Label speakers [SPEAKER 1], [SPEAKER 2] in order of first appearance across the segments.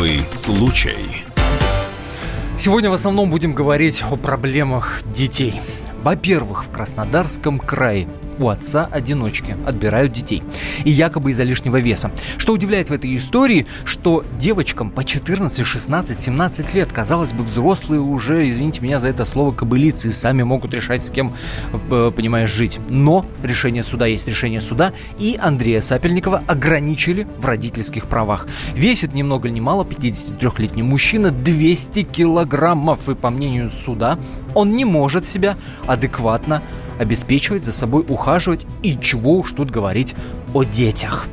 [SPEAKER 1] Особый случай.
[SPEAKER 2] Сегодня в основном будем говорить о проблемах детей. Во-первых, в Краснодарском крае у отца-одиночки отбирают детей. И якобы из-за лишнего веса. Что удивляет в этой истории, что девочкам по 14, 16, 17 лет, казалось бы, взрослые уже, извините меня за это слово, кобылицы, и сами могут решать, с кем, э, понимаешь, жить. Но решение суда есть решение суда, и Андрея Сапельникова ограничили в родительских правах. Весит ни много ни мало 53-летний мужчина 200 килограммов, и по мнению суда, он не может себя адекватно обеспечивать, за собой ухаживать и чего уж тут говорить о детях.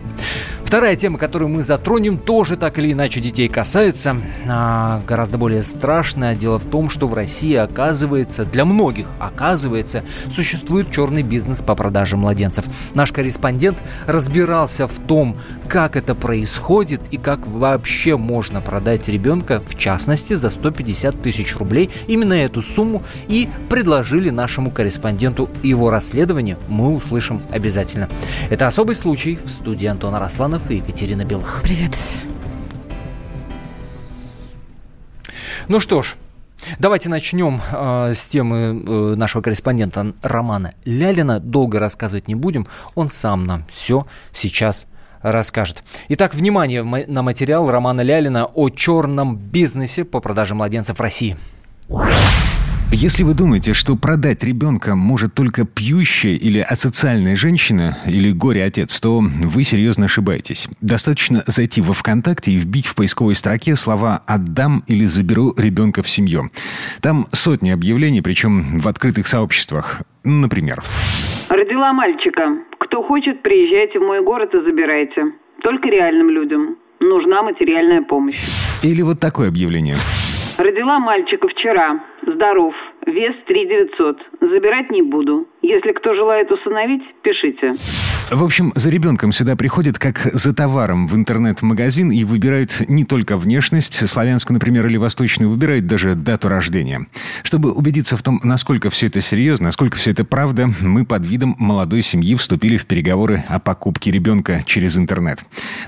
[SPEAKER 2] Вторая тема, которую мы затронем, тоже так или иначе детей касается, а, гораздо более страшная. Дело в том, что в России, оказывается, для многих, оказывается, существует черный бизнес по продаже младенцев. Наш корреспондент разбирался в том, как это происходит и как вообще можно продать ребенка, в частности, за 150 тысяч рублей. Именно эту сумму и предложили нашему корреспонденту его расследование. Мы услышим обязательно. Это особый случай в студии Антона Росланов Романов и Екатерина Белых.
[SPEAKER 3] Привет.
[SPEAKER 2] Ну что ж, Давайте начнем э, с темы э, нашего корреспондента Романа Лялина. Долго рассказывать не будем, он сам нам все сейчас расскажет. Итак, внимание на материал Романа Лялина о черном бизнесе по продаже младенцев в России.
[SPEAKER 4] Если вы думаете, что продать ребенка может только пьющая или асоциальная женщина или горе-отец, то вы серьезно ошибаетесь. Достаточно зайти во ВКонтакте и вбить в поисковой строке слова «отдам» или «заберу ребенка в семью». Там сотни объявлений, причем в открытых сообществах. Например.
[SPEAKER 5] Родила мальчика. Кто хочет, приезжайте в мой город и забирайте. Только реальным людям. Нужна материальная помощь.
[SPEAKER 4] Или вот такое объявление.
[SPEAKER 5] Родила мальчика вчера. Здоров. Вес 3900. Забирать не буду. Если кто желает усыновить, пишите.
[SPEAKER 4] В общем, за ребенком сюда приходят как за товаром в интернет-магазин и выбирают не только внешность, славянскую, например, или восточную, выбирают даже дату рождения. Чтобы убедиться в том, насколько все это серьезно, насколько все это правда, мы под видом молодой семьи вступили в переговоры о покупке ребенка через интернет.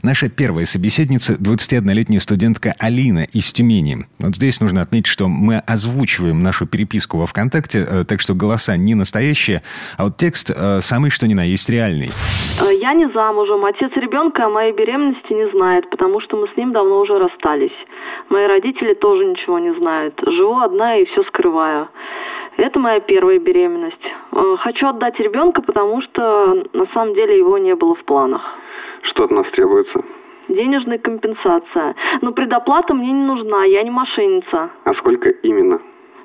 [SPEAKER 4] Наша первая собеседница – 21-летняя студентка Алина из Тюмени. Вот здесь нужно отметить, что мы озвучиваем нашу переписку во ВКонтакте, э, так что голоса не настоящие, а вот текст э, самый что ни на есть реальный.
[SPEAKER 6] Э, я не замужем. Отец ребенка о моей беременности не знает, потому что мы с ним давно уже расстались. Мои родители тоже ничего не знают. Живу одна и все скрываю. Это моя первая беременность. Э, хочу отдать ребенка, потому что на самом деле его не было в планах.
[SPEAKER 7] Что от нас требуется?
[SPEAKER 6] Денежная компенсация. Но предоплата мне не нужна, я не мошенница.
[SPEAKER 7] А сколько именно?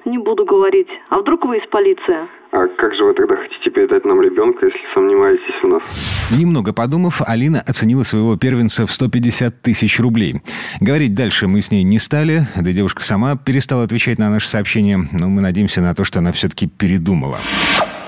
[SPEAKER 6] Не буду говорить. А вдруг вы из полиции?
[SPEAKER 7] А как же вы тогда хотите передать нам ребенка, если сомневаетесь в нас?
[SPEAKER 4] Немного подумав, Алина оценила своего первенца в 150 тысяч рублей. Говорить дальше мы с ней не стали, да девушка сама перестала отвечать на наши сообщения, но мы надеемся на то, что она все-таки передумала.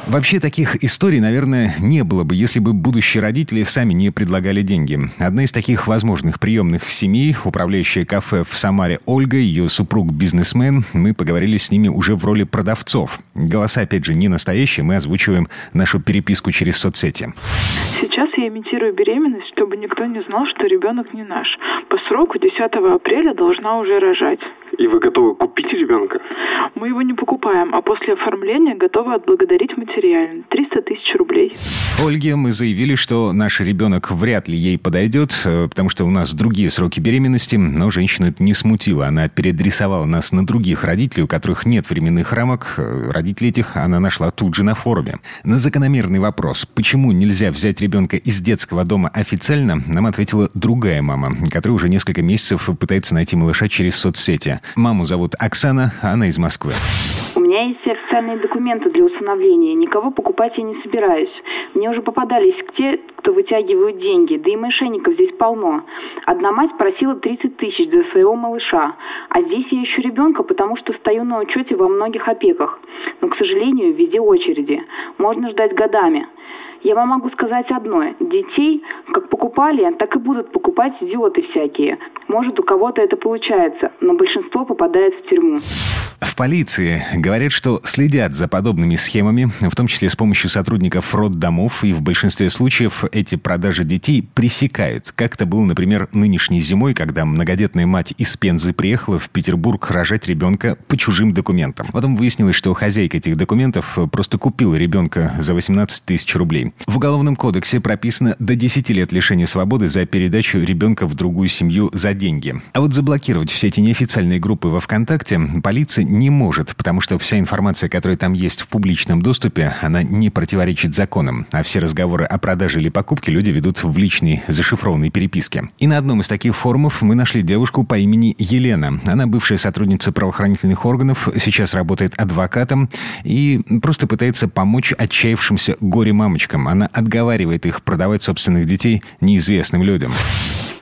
[SPEAKER 4] Вообще таких историй, наверное, не было бы, если бы будущие родители сами не предлагали деньги. Одна из таких возможных приемных семей, управляющая кафе в Самаре Ольга, ее супруг бизнесмен, мы поговорили с ними уже в роли продавцов. Голоса, опять же, не настоящие, мы озвучиваем нашу переписку через соцсети.
[SPEAKER 8] Сейчас я имитирую беременность, чтобы никто не знал, что ребенок не наш. По сроку 10 апреля должна уже рожать.
[SPEAKER 7] И вы готовы купить ребенка?
[SPEAKER 8] Мы его не покупаем, а после оформления готовы отблагодарить материально. 300 тысяч рублей.
[SPEAKER 4] Ольге мы заявили, что наш ребенок вряд ли ей подойдет, э, потому что у нас другие сроки беременности, но женщину это не смутило. Она переадресовала нас на других родителей, у которых нет временных рамок. Э, родителей этих она нашла тут же на форуме. На закономерный вопрос, почему нельзя взять ребенка из детского дома официально, нам ответила другая мама, которая уже несколько месяцев пытается найти малыша через соцсети. Маму зовут Оксана, а она из Москвы.
[SPEAKER 9] У меня есть официальные документы для усыновления. Никого покупать я не собираюсь. Мне уже попадались те, кто вытягивают деньги. Да и мошенников здесь полно. Одна мать просила 30 тысяч за своего малыша. А здесь я ищу ребенка, потому что стою на учете во многих опеках. Но, к сожалению, везде очереди. Можно ждать годами. Я вам могу сказать одно. Детей как покупали, так и будут покупать идиоты всякие. Может, у кого-то это получается, но большинство попадает в тюрьму
[SPEAKER 4] полиции говорят, что следят за подобными схемами, в том числе с помощью сотрудников роддомов, и в большинстве случаев эти продажи детей пресекают. Как это было, например, нынешней зимой, когда многодетная мать из Пензы приехала в Петербург рожать ребенка по чужим документам. Потом выяснилось, что хозяйка этих документов просто купила ребенка за 18 тысяч рублей. В Уголовном кодексе прописано до 10 лет лишения свободы за передачу ребенка в другую семью за деньги. А вот заблокировать все эти неофициальные группы во ВКонтакте полиция не может, потому что вся информация, которая там есть в публичном доступе, она не противоречит законам, а все разговоры о продаже или покупке люди ведут в личной зашифрованной переписке. И на одном из таких форумов мы нашли девушку по имени Елена. Она бывшая сотрудница правоохранительных органов, сейчас работает адвокатом и просто пытается помочь отчаявшимся горе-мамочкам. Она отговаривает их продавать собственных детей неизвестным людям.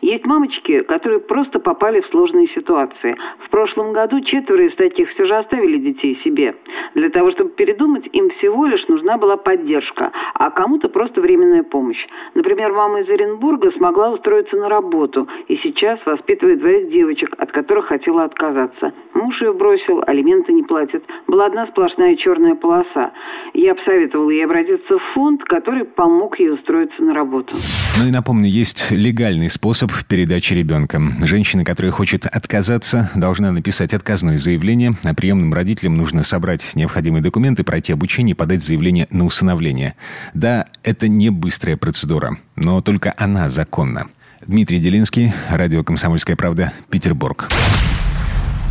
[SPEAKER 5] Есть мамочки, которые просто попали в сложные ситуации. В прошлом году четверо из таких все же оставили детей себе. Для того, чтобы передумать, им всего лишь нужна была поддержка, а кому-то просто временная помощь. Например, мама из Оренбурга смогла устроиться на работу и сейчас воспитывает двоих девочек, от которых хотела отказаться. Муж ее бросил, алименты не платит. Была одна сплошная черная полоса. Я посоветовала ей обратиться в фонд, который помог ей устроиться на работу.
[SPEAKER 4] Ну и напомню, есть легальный способ передачи ребенка. Женщина, которая хочет отказаться, должна написать отказное заявление, а приемным родителям нужно собрать необходимые документы, пройти обучение и подать заявление на усыновление. Да, это не быстрая процедура, но только она законна. Дмитрий Делинский, радио «Комсомольская правда», Петербург.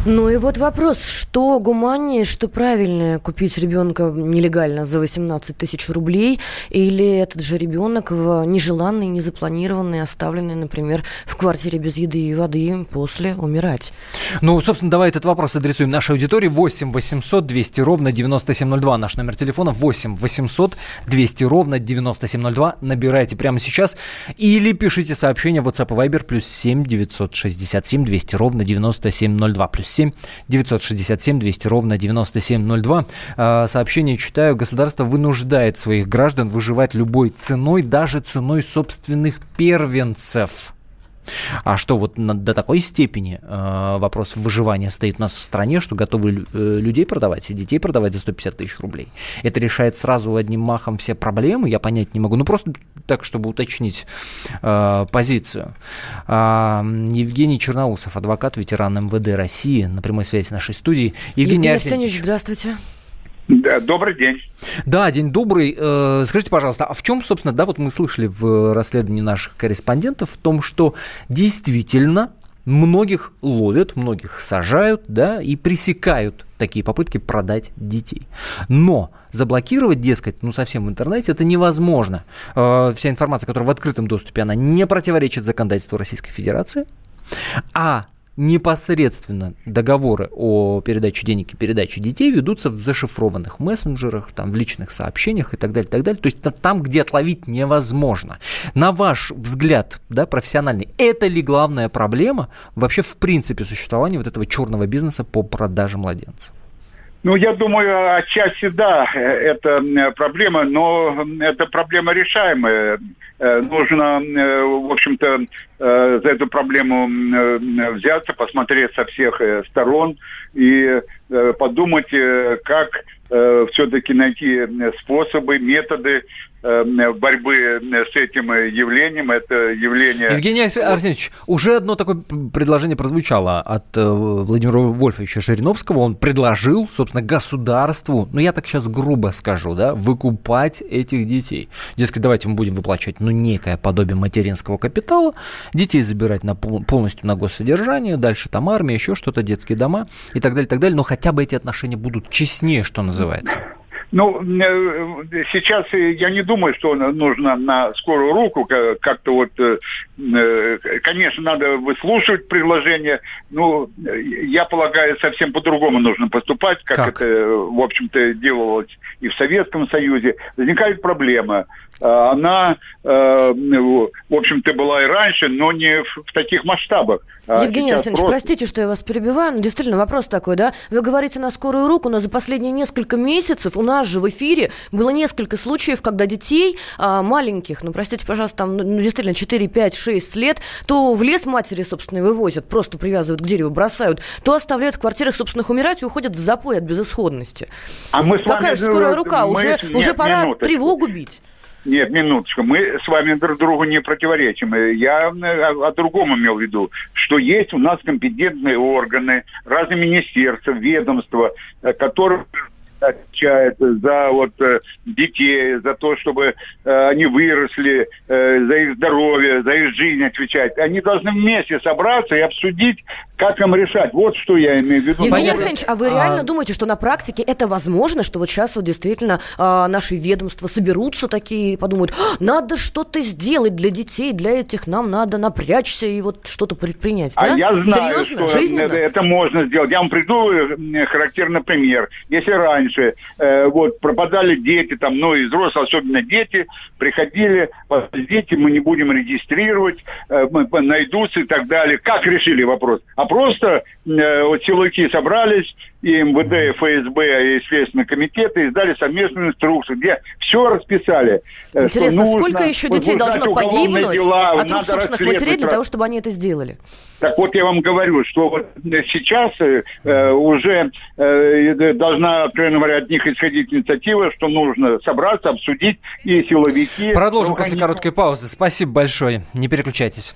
[SPEAKER 1] Ну и вот вопрос, что гуманнее, что правильнее, купить ребенка нелегально за 18 тысяч рублей или этот же ребенок в нежеланный, незапланированный, оставленный, например, в квартире без еды и воды после умирать?
[SPEAKER 2] Ну, собственно, давай этот вопрос адресуем нашей аудитории. 8 800 200 ровно 9702. Наш номер телефона 8 800 200 ровно 9702. Набирайте прямо сейчас или пишите сообщение в WhatsApp и Viber плюс 7 967 200 ровно 9702 плюс 7 967 200 ровно 9702. А, сообщение читаю. Государство вынуждает своих граждан выживать любой ценой, даже ценой собственных первенцев. А что вот до такой степени э, вопрос выживания стоит у нас в стране, что готовы э, людей продавать и детей продавать за 150 тысяч рублей? Это решает сразу одним махом все проблемы? Я понять не могу. Ну, просто так, чтобы уточнить э, позицию. Э, Евгений Черноусов, адвокат, ветеран МВД России, на прямой связи с нашей студией.
[SPEAKER 1] Евгений, Евгений Арсеньевич, здравствуйте.
[SPEAKER 3] Да, добрый день.
[SPEAKER 2] Да, день добрый. Э, скажите, пожалуйста, а в чем, собственно, да, вот мы слышали в расследовании наших корреспондентов в том, что действительно многих ловят, многих сажают, да, и пресекают такие попытки продать детей. Но заблокировать, дескать, ну совсем в интернете это невозможно. Э, вся информация, которая в открытом доступе, она не противоречит законодательству Российской Федерации. А непосредственно договоры о передаче денег и передаче детей ведутся в зашифрованных мессенджерах, там, в личных сообщениях и так далее, и так далее. То есть там, где отловить невозможно. На ваш взгляд, да, профессиональный, это ли главная проблема вообще в принципе существования вот этого черного бизнеса по продаже младенцев?
[SPEAKER 3] Ну, я думаю, отчасти да, это проблема, но это проблема решаемая. Э, нужно, э, в общем-то, э, за эту проблему взяться, посмотреть со всех сторон и подумать, как все-таки найти способы, методы борьбы с этим явлением. Это явление...
[SPEAKER 2] Евгений Арсеньевич, уже одно такое предложение прозвучало от Владимира Вольфовича Шириновского. Он предложил, собственно, государству, ну я так сейчас грубо скажу, да, выкупать этих детей. Дескать, давайте мы будем выплачивать ну, некое подобие материнского капитала, детей забирать на, полностью на госсодержание, дальше там армия, еще что-то, детские дома и так далее, и так далее, но хотя бы эти отношения будут честнее, что называется.
[SPEAKER 3] Ну, э, сейчас я не думаю, что нужно на скорую руку как-то вот... Э, э, конечно, надо выслушивать предложение. Ну, я полагаю, совсем по-другому нужно поступать, как, как это, в общем-то, делалось и в Советском Союзе. Возникает проблема. Она, в общем-то, была и раньше, но не в таких масштабах.
[SPEAKER 1] А Евгений Александрович, просто... простите, что я вас перебиваю, но действительно вопрос такой, да? Вы говорите на скорую руку, но за последние несколько месяцев у нас же в эфире было несколько случаев, когда детей а, маленьких, ну, простите, пожалуйста, там, ну, действительно, 4, 5, 6 лет, то в лес матери, собственно, вывозят, просто привязывают к дереву, бросают, то оставляют в квартирах собственных умирать и уходят в запой от безысходности. А мы с Какая вами... же скорая рука? Мы... Уже, Нет, уже пора минуточку. тревогу бить.
[SPEAKER 3] Нет, минуточку. Мы с вами друг другу не противоречим. Я о, о другом имел в виду, что есть у нас компетентные органы, разные министерства, ведомства, э, которые отвечает за вот э, детей, за то, чтобы э, они выросли, э, за их здоровье, за их жизнь отвечать. Они должны вместе собраться и обсудить, как им решать. Вот что я имею в виду.
[SPEAKER 1] Евгений Александрович, а вы реально а... думаете, что на практике это возможно, что вот сейчас вот действительно а, наши ведомства соберутся такие и подумают, надо что-то сделать для детей, для этих нам надо напрячься и вот что-то предпринять,
[SPEAKER 3] а да? А я знаю, Серьезно? что это, это можно сделать. Я вам приду характерный пример. Если раньше раньше э, вот пропадали дети, там, ну, и взрослые, особенно дети, приходили, дети мы не будем регистрировать, э, мы, найдутся и так далее. Как решили вопрос? А просто э, вот силовики собрались, и МВД, и ФСБ, и Следственный комитет издали совместную инструкцию, где все расписали.
[SPEAKER 1] Э, Интересно, нужно, сколько еще детей должно погибнуть дела, от рук собственных матерей для того, чтобы они это сделали?
[SPEAKER 3] Так вот я вам говорю, что вот сейчас э, уже э, должна, откровенно говоря, от них исходить инициатива, что нужно собраться, обсудить и силовики.
[SPEAKER 2] Продолжим после короткой паузы. Спасибо большое. Не переключайтесь.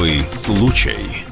[SPEAKER 10] Особый случай.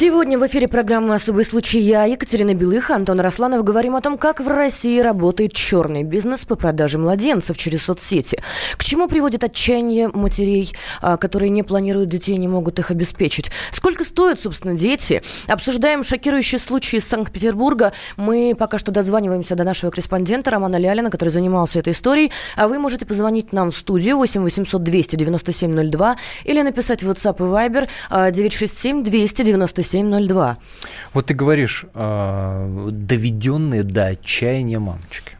[SPEAKER 1] Сегодня в эфире программы «Особый случай» я, Екатерина Белых, Антон Росланов. Говорим о том, как в России работает черный бизнес по продаже младенцев через соцсети. К чему приводит отчаяние матерей, а, которые не планируют детей и не могут их обеспечить. Сколько стоят, собственно, дети? Обсуждаем шокирующие случаи из Санкт-Петербурга. Мы пока что дозваниваемся до нашего корреспондента Романа Лялина, который занимался этой историей. А вы можете позвонить нам в студию 8 800 297 02 или написать в WhatsApp и Viber 967 297 702.
[SPEAKER 2] Вот ты говоришь, э, доведенные до отчаяния мамочки.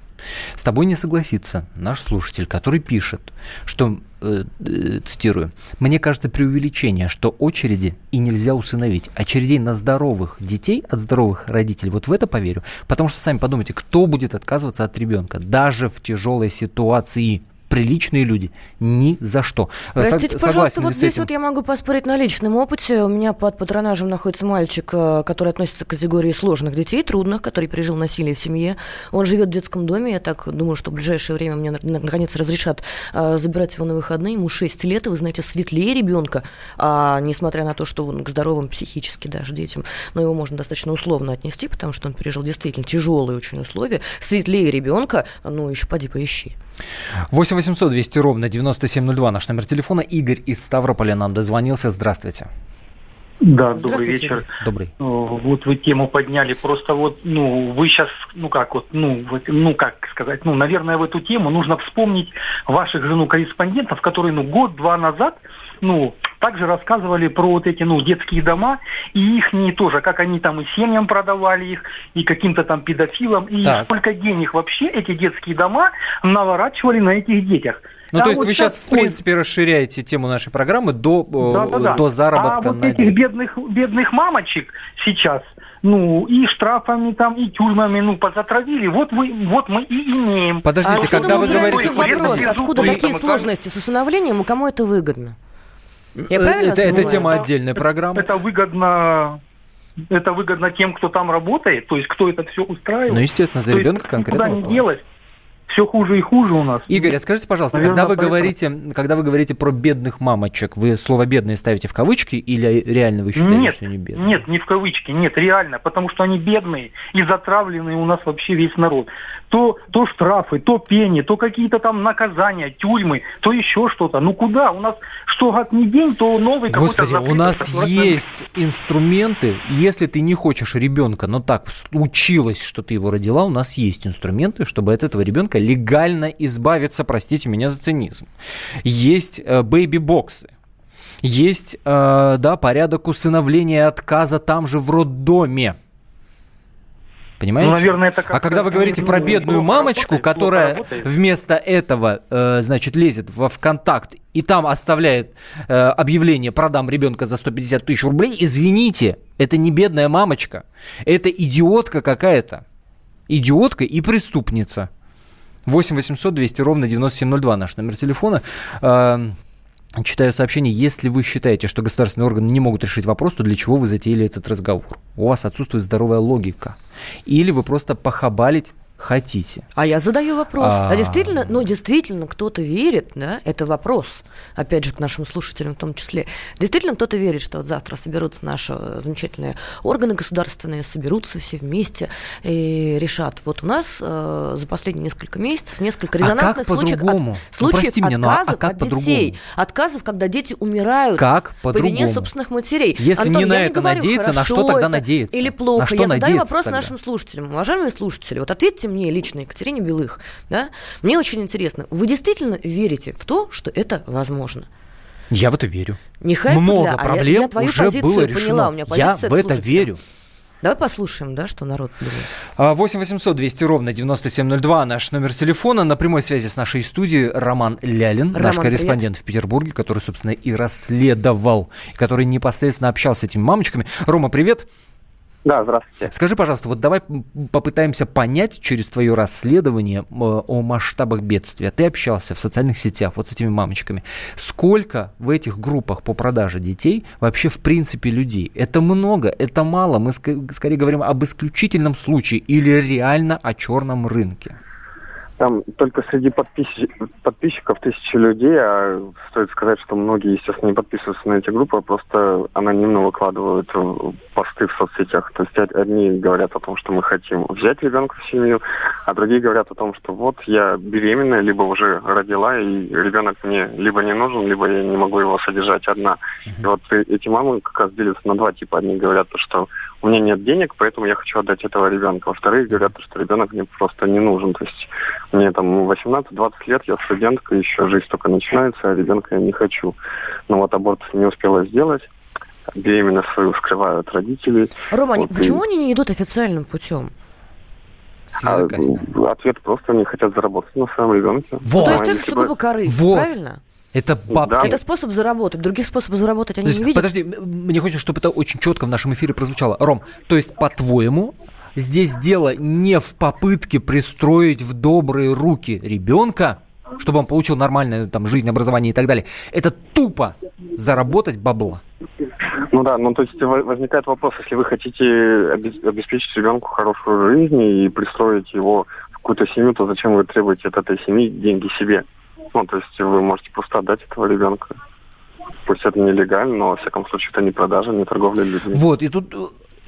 [SPEAKER 2] С тобой не согласится наш слушатель, который пишет, что, э, э, цитирую, «Мне кажется преувеличение, что очереди и нельзя усыновить. Очередей на здоровых детей от здоровых родителей, вот в это поверю. Потому что сами подумайте, кто будет отказываться от ребенка, даже в тяжелой ситуации приличные люди. Ни за что.
[SPEAKER 1] Э, Простите, Со- пожалуйста, вот здесь вот я могу поспорить на личном опыте. У меня под патронажем находится мальчик, э, который относится к категории сложных детей, трудных, который пережил насилие в семье. Он живет в детском доме. Я так думаю, что в ближайшее время мне наконец разрешат э, забирать его на выходные. Ему 6 лет, и вы знаете, светлее ребенка, а, несмотря на то, что он к здоровым психически даже детям, но его можно достаточно условно отнести, потому что он пережил действительно тяжелые очень условия. Светлее ребенка, ну еще поди поищи.
[SPEAKER 2] 8 800 200 ровно 9702 наш номер телефона. Игорь из Ставрополя нам дозвонился. Здравствуйте.
[SPEAKER 11] Да, добрый вечер.
[SPEAKER 2] Добрый.
[SPEAKER 11] Вот вы тему подняли. Просто вот, ну, вы сейчас, ну как вот, ну, вот, ну как сказать, ну, наверное, в эту тему нужно вспомнить ваших жену корреспондентов, которые, ну, год-два назад, ну, также рассказывали про вот эти, ну, детские дома, и их не тоже, как они там и семьям продавали их, и каким-то там педофилам, и так. сколько денег вообще эти детские дома наворачивали на этих детях.
[SPEAKER 2] Ну, а то есть вот вы сейчас, в принципе, расширяете тему нашей программы до, да, да, да. до заработка
[SPEAKER 11] а вот этих бедных, бедных мамочек сейчас, ну, и штрафами там, и тюрьмами, ну, позатравили. Вот, вы, вот мы и имеем.
[SPEAKER 2] Подождите, а когда вы говорите...
[SPEAKER 1] Вопрос, откуда такие сложности с усыновлением и кому это выгодно?
[SPEAKER 2] Я правильно это, это тема отдельной программы.
[SPEAKER 11] Это выгодно это выгодно тем, кто там работает, то есть кто это все устраивает.
[SPEAKER 2] Ну, естественно, за ребенка конкретно.
[SPEAKER 11] Куда не делать. все хуже и хуже у нас.
[SPEAKER 2] Игорь, а скажите, пожалуйста, Наверное, когда вы говорите, когда вы говорите про бедных мамочек, вы слово бедные ставите в кавычки или реально вы считаете,
[SPEAKER 11] нет,
[SPEAKER 2] что они бедные?
[SPEAKER 11] Нет, не в кавычки, нет, реально, потому что они бедные и затравленные у нас вообще весь народ. То, то штрафы, то пени, то какие-то там наказания, тюрьмы, то еще что-то. Ну куда? У нас что год не день, то новый
[SPEAKER 2] Господи, у нас есть инструменты, если ты не хочешь ребенка, но так случилось, что ты его родила, у нас есть инструменты, чтобы от этого ребенка легально избавиться, простите меня за цинизм. Есть э, бэйби-боксы. Есть, э, да, порядок усыновления и отказа там же в роддоме. Понимаете?
[SPEAKER 11] Ну, наверное, это
[SPEAKER 2] а когда вы говорите про бедную мамочку, которая вместо этого, э, значит, лезет во ВКонтакт и там оставляет э, объявление «продам ребенка за 150 тысяч рублей», извините, это не бедная мамочка, это идиотка какая-то. Идиотка и преступница. 8 800 200 ровно 9702 наш номер телефона. Э, Читаю сообщение, если вы считаете, что государственные органы не могут решить вопрос, то для чего вы затеяли этот разговор? У вас отсутствует здоровая логика. Или вы просто похабалить хотите.
[SPEAKER 1] А я задаю вопрос. А, а действительно, ну, действительно, кто-то верит, да, это вопрос, опять же, к нашим слушателям в том числе. Действительно, кто-то верит, что вот завтра соберутся наши замечательные органы государственные, соберутся все вместе и решат. Вот у нас э, за последние несколько месяцев несколько резонансных
[SPEAKER 2] а как случаев,
[SPEAKER 1] по-другому? От, случаев ну, меня, отказов а как от детей. Отказов, когда дети умирают
[SPEAKER 2] как
[SPEAKER 1] по, по вине собственных матерей.
[SPEAKER 2] Если
[SPEAKER 1] Антон,
[SPEAKER 2] не на это говорю, надеяться, на что тогда надеяться?
[SPEAKER 1] Или плохо?
[SPEAKER 2] На что
[SPEAKER 1] я задаю вопрос
[SPEAKER 2] тогда?
[SPEAKER 1] нашим слушателям. Уважаемые слушатели, вот ответьте мне лично, Екатерине Белых, да, мне очень интересно, вы действительно верите в то, что это возможно?
[SPEAKER 2] Я в это верю.
[SPEAKER 1] Не
[SPEAKER 2] Много
[SPEAKER 1] а
[SPEAKER 2] проблем
[SPEAKER 1] я, я твою
[SPEAKER 2] уже
[SPEAKER 1] позицию
[SPEAKER 2] было
[SPEAKER 1] поняла,
[SPEAKER 2] решено.
[SPEAKER 1] у меня позиция
[SPEAKER 2] я в это верю.
[SPEAKER 1] Давай послушаем, да, что народ думает.
[SPEAKER 2] 8 800 200 ровно 9702 наш номер телефона. На прямой связи с нашей студией Роман Лялин,
[SPEAKER 1] Роман,
[SPEAKER 2] наш корреспондент
[SPEAKER 1] привет.
[SPEAKER 2] в Петербурге, который, собственно, и расследовал, который непосредственно общался с этими мамочками. Рома, привет.
[SPEAKER 12] Да, здравствуйте.
[SPEAKER 2] Скажи, пожалуйста, вот давай попытаемся понять через твое расследование о масштабах бедствия. Ты общался в социальных сетях вот с этими мамочками. Сколько в этих группах по продаже детей вообще в принципе людей? Это много, это мало? Мы скорее говорим об исключительном случае или реально о черном рынке?
[SPEAKER 12] Там только среди подпис- подписчиков тысячи людей, а стоит сказать, что многие, естественно, не подписываются на эти группы, а просто анонимно выкладывают посты в соцсетях. То есть одни говорят о том, что мы хотим взять ребенка в семью, а другие говорят о том, что вот я беременная, либо уже родила, и ребенок мне либо не нужен, либо я не могу его содержать одна. И вот эти мамы как раз делятся на два типа. Одни говорят, что у меня нет денег, поэтому я хочу отдать этого ребенка. Во-вторых, говорят, что ребенок мне просто не нужен. То есть мне там 18-20 лет, я студентка, еще жизнь только начинается, а ребенка я не хочу. Но вот аборт не успела сделать беременность свою скрывают родители.
[SPEAKER 1] Рома,
[SPEAKER 12] вот,
[SPEAKER 1] почему и... они не идут официальным путем?
[SPEAKER 12] А, ответ просто они хотят заработать на своем ребенке.
[SPEAKER 1] Вот. Ну, то есть это сугубо корысть,
[SPEAKER 2] вот.
[SPEAKER 1] правильно?
[SPEAKER 2] Это бабки.
[SPEAKER 1] Да. Это способ заработать. Других способов заработать они
[SPEAKER 2] есть,
[SPEAKER 1] не видят.
[SPEAKER 2] Подожди, мне хочется, чтобы это очень четко в нашем эфире прозвучало. Ром, то есть, по-твоему, здесь дело не в попытке пристроить в добрые руки ребенка, чтобы он получил нормальное там, жизнь, образование и так далее. Это тупо заработать бабла.
[SPEAKER 12] Ну да, ну то есть возникает вопрос, если вы хотите обеспечить ребенку хорошую жизнь и пристроить его в какую-то семью, то зачем вы требуете от этой семьи деньги себе? Ну, то есть вы можете просто отдать этого ребенка. Пусть это нелегально, но, во всяком случае, это не продажа, не торговля людьми.
[SPEAKER 2] Вот, и тут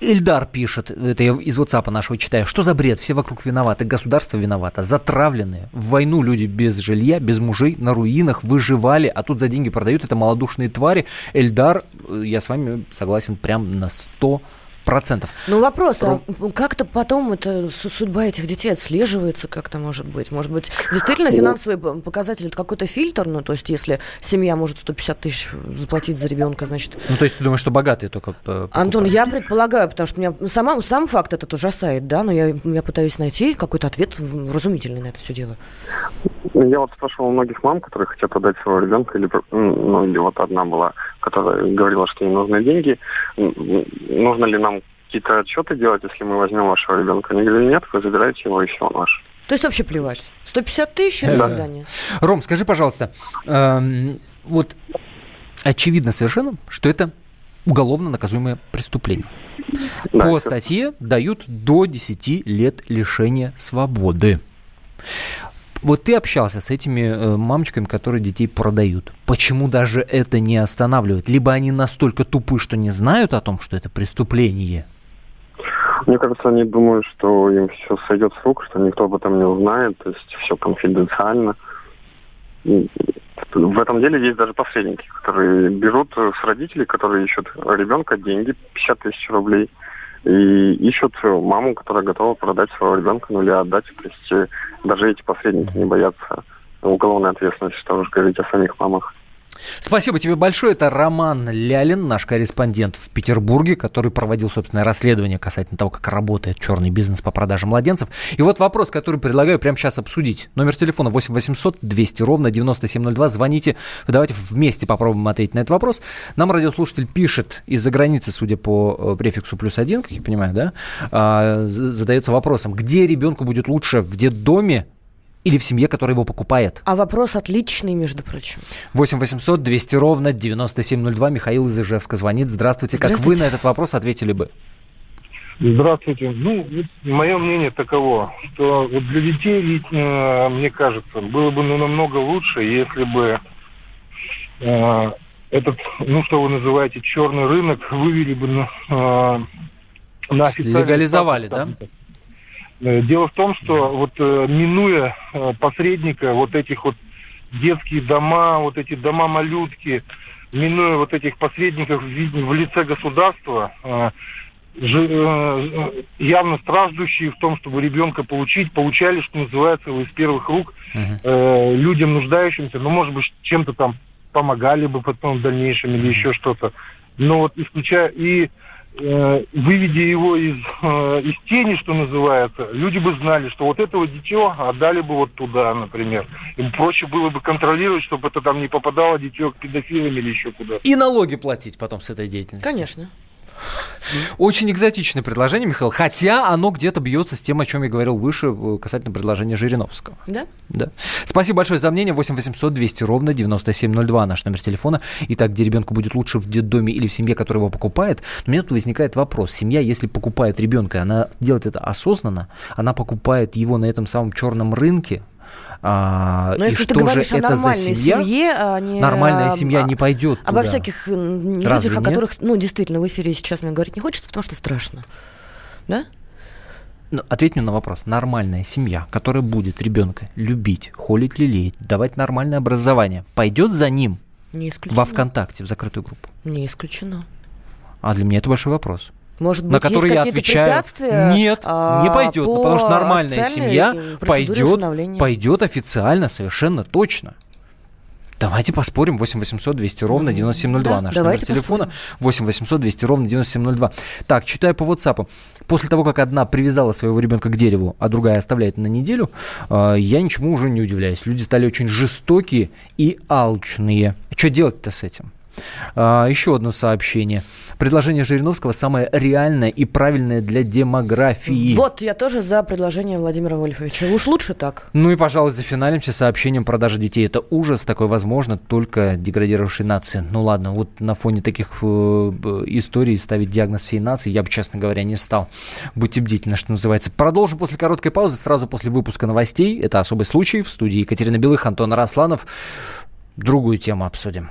[SPEAKER 2] Ильдар пишет, это я из WhatsApp нашего читаю, что за бред, все вокруг виноваты, государство виновато, затравленные, в войну люди без жилья, без мужей, на руинах выживали, а тут за деньги продают, это малодушные твари. Эльдар, я с вами согласен прям на 100 процентов.
[SPEAKER 1] Ну вопрос, Про... а как-то потом это судьба этих детей отслеживается, как-то может быть? Может быть, действительно финансовый показатель это какой-то фильтр, ну то есть если семья может 150 тысяч заплатить за ребенка, значит...
[SPEAKER 2] Ну то есть ты думаешь, что богатые только покупают?
[SPEAKER 1] Антон, я предполагаю, потому что меня сама, сам факт этот ужасает, да, но я, я пытаюсь найти какой-то ответ разумительный на это все дело.
[SPEAKER 12] Я вот спрашивал у многих мам, которые хотят отдать своего ребенка, или, ну, или вот одна была, которая говорила, что ей нужны деньги. Нужно ли нам какие-то отчеты делать, если мы возьмем вашего ребенка? Они говорили, нет, вы забираете его, и все, наш.
[SPEAKER 1] То есть вообще плевать. 150 тысяч, до свидания.
[SPEAKER 2] Ром, скажи, пожалуйста, эм, вот очевидно совершенно, что это уголовно наказуемое преступление. Да, По статье дают до 10 лет лишения свободы. Вот ты общался с этими э, мамочками, которые детей продают. Почему даже это не останавливает? Либо они настолько тупы, что не знают о том, что это преступление?
[SPEAKER 12] Мне кажется, они думают, что им все сойдет с рук, что никто об этом не узнает, то есть все конфиденциально. В этом деле есть даже посредники, которые берут с родителей, которые ищут ребенка деньги, 50 тысяч рублей, и ищут маму, которая готова продать своего ребенка, ну или отдать. То есть э, даже эти посредники не боятся уголовной ответственности, что уж говорить о самих мамах.
[SPEAKER 2] Спасибо тебе большое. Это Роман Лялин, наш корреспондент в Петербурге, который проводил, собственное расследование касательно того, как работает черный бизнес по продаже младенцев. И вот вопрос, который предлагаю прямо сейчас обсудить. Номер телефона 8 800 200 ровно 9702. Звоните. Давайте вместе попробуем ответить на этот вопрос. Нам радиослушатель пишет из-за границы, судя по э, префиксу плюс один, как я понимаю, да, а, задается вопросом, где ребенку будет лучше в детдоме или в семье, которая его покупает.
[SPEAKER 1] А вопрос отличный, между прочим.
[SPEAKER 2] 8 800 200 ровно 9702. Михаил из Ижевска звонит. Здравствуйте. Здравствуйте. Как вы на этот вопрос ответили бы?
[SPEAKER 11] Здравствуйте. Ну, мое мнение таково, что вот для детей, э, мне кажется, было бы ну, намного лучше, если бы э, этот, ну, что вы называете, черный рынок вывели бы на, э, на официальный...
[SPEAKER 2] Легализовали, да?
[SPEAKER 11] Э, дело в том, что вот э, минуя э, посредника, вот этих вот детские дома, вот эти дома-малютки, минуя вот этих посредников в лице государства, явно страждущие в том, чтобы ребенка получить, получали, что называется, из первых рук uh-huh. людям нуждающимся, ну, может быть, чем-то там помогали бы потом в дальнейшем или еще что-то. Но вот исключая и э, выведя его из, э, из тени, что называется, люди бы знали, что вот этого дитё отдали бы вот туда, например. Им проще было бы контролировать, чтобы это там не попадало дитё к педофилам или еще куда-то.
[SPEAKER 2] И налоги платить потом с этой деятельностью.
[SPEAKER 1] Конечно.
[SPEAKER 2] Очень экзотичное предложение, Михаил, хотя оно где-то бьется с тем, о чем я говорил выше, э, касательно предложения Жириновского.
[SPEAKER 1] Да?
[SPEAKER 2] Да. Спасибо большое за мнение. 8 800 200 ровно 9702 наш номер телефона. Итак, где ребенку будет лучше в детдоме или в семье, которая его покупает? У меня тут возникает вопрос. Семья, если покупает ребенка, она делает это осознанно, она покупает его на этом самом черном рынке,
[SPEAKER 1] а, Но и что ты говоришь же о это за семья? Семье, а не
[SPEAKER 2] Нормальная семья не пойдет
[SPEAKER 1] туда. Обо всяких людях, Разве о которых, нет? ну, действительно, в эфире сейчас мне говорить не хочется, потому что страшно. Да?
[SPEAKER 2] Ну, ответь мне на вопрос. Нормальная семья, которая будет ребенка любить, холить, лелеять, давать нормальное образование, пойдет за ним
[SPEAKER 1] не исключено.
[SPEAKER 2] во ВКонтакте, в закрытую группу?
[SPEAKER 1] Не исключено.
[SPEAKER 2] А для меня это большой вопрос.
[SPEAKER 1] Может быть,
[SPEAKER 2] на который я отвечаю, нет, а, не пойдет, ну, потому что нормальная семья пойдет, пойдет официально, совершенно точно. Давайте поспорим. 8 800 200 ровно 9702. Да, наш номер телефона. Поспорим. 8 800 200 ровно 9702. Так, читаю по WhatsApp. После того, как одна привязала своего ребенка к дереву, а другая оставляет на неделю, а, я ничему уже не удивляюсь. Люди стали очень жестокие и алчные. Что делать-то с этим? А, еще одно сообщение. Предложение Жириновского самое реальное и правильное для демографии.
[SPEAKER 1] Вот, я тоже за предложение Владимира Вольфовича. Уж лучше так.
[SPEAKER 2] Ну и, пожалуй, зафиналимся сообщением продажи детей. Это ужас, такой возможно только деградировавшей нации. Ну ладно, вот на фоне таких э, историй ставить диагноз всей нации я бы, честно говоря, не стал. Будьте бдительны, что называется. Продолжим после короткой паузы, сразу после выпуска новостей. Это особый случай. В студии Екатерина Белых, Антон Росланов. Другую тему обсудим.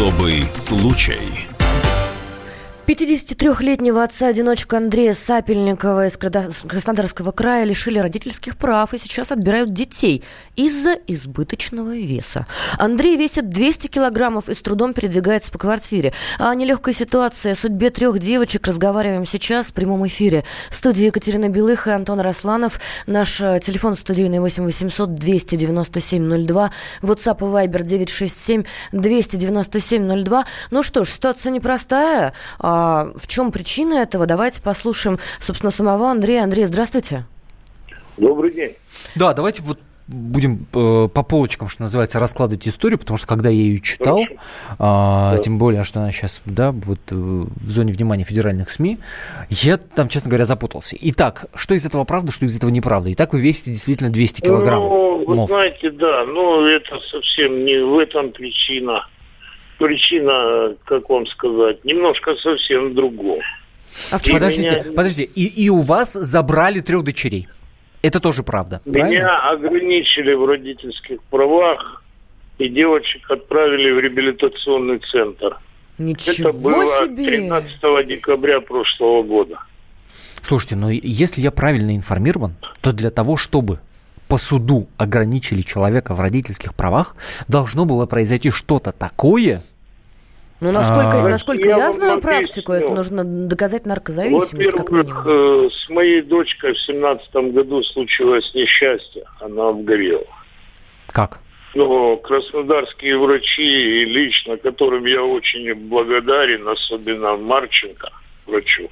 [SPEAKER 10] Особый случай.
[SPEAKER 1] 53-летнего отца-одиночка Андрея Сапельникова из Краснодарского края лишили родительских прав и сейчас отбирают детей из-за избыточного веса. Андрей весит 200 килограммов и с трудом передвигается по квартире. О нелегкой ситуации, о судьбе трех девочек разговариваем сейчас в прямом эфире. В студии Екатерина Белых и Антон Росланов. Наш э, телефон студийный 8 800 297 02. WhatsApp и Viber 967 297 02. Ну что ж, ситуация непростая. А, А в чем причина этого? Давайте послушаем, собственно, самого Андрея. Андрей, здравствуйте.
[SPEAKER 13] Добрый день.
[SPEAKER 2] Да, давайте вот будем э, по полочкам, что называется, раскладывать историю, потому что когда я ее читал, э, да. тем более, что она сейчас, да, вот э, в зоне внимания федеральных СМИ, я там, честно говоря, запутался. Итак, что из этого правда, что из этого неправда? Итак, вы весите действительно 200 килограмм.
[SPEAKER 13] Ну, вы мов. знаете, да, но это совсем не в этом причина. Причина, как вам сказать, немножко совсем в другом.
[SPEAKER 2] А в подождите, меня... подождите, и, и у вас забрали трех дочерей? Это тоже правда.
[SPEAKER 13] Меня правильно? ограничили в родительских правах, и девочек отправили в реабилитационный центр.
[SPEAKER 1] Ничего
[SPEAKER 13] Это было
[SPEAKER 1] себе!
[SPEAKER 13] 13 декабря прошлого года.
[SPEAKER 2] Слушайте, но если я правильно информирован, то для того, чтобы по суду ограничили человека в родительских правах, должно было произойти что-то такое,
[SPEAKER 1] ну, насколько, а, насколько я, я знаю практику, это нужно доказать наркозависимость, как минимум.
[SPEAKER 13] Э, с моей дочкой в семнадцатом году случилось несчастье. Она обгорела.
[SPEAKER 2] Как?
[SPEAKER 13] Ну, краснодарские врачи, и лично которым я очень благодарен, особенно Марченко, врачу.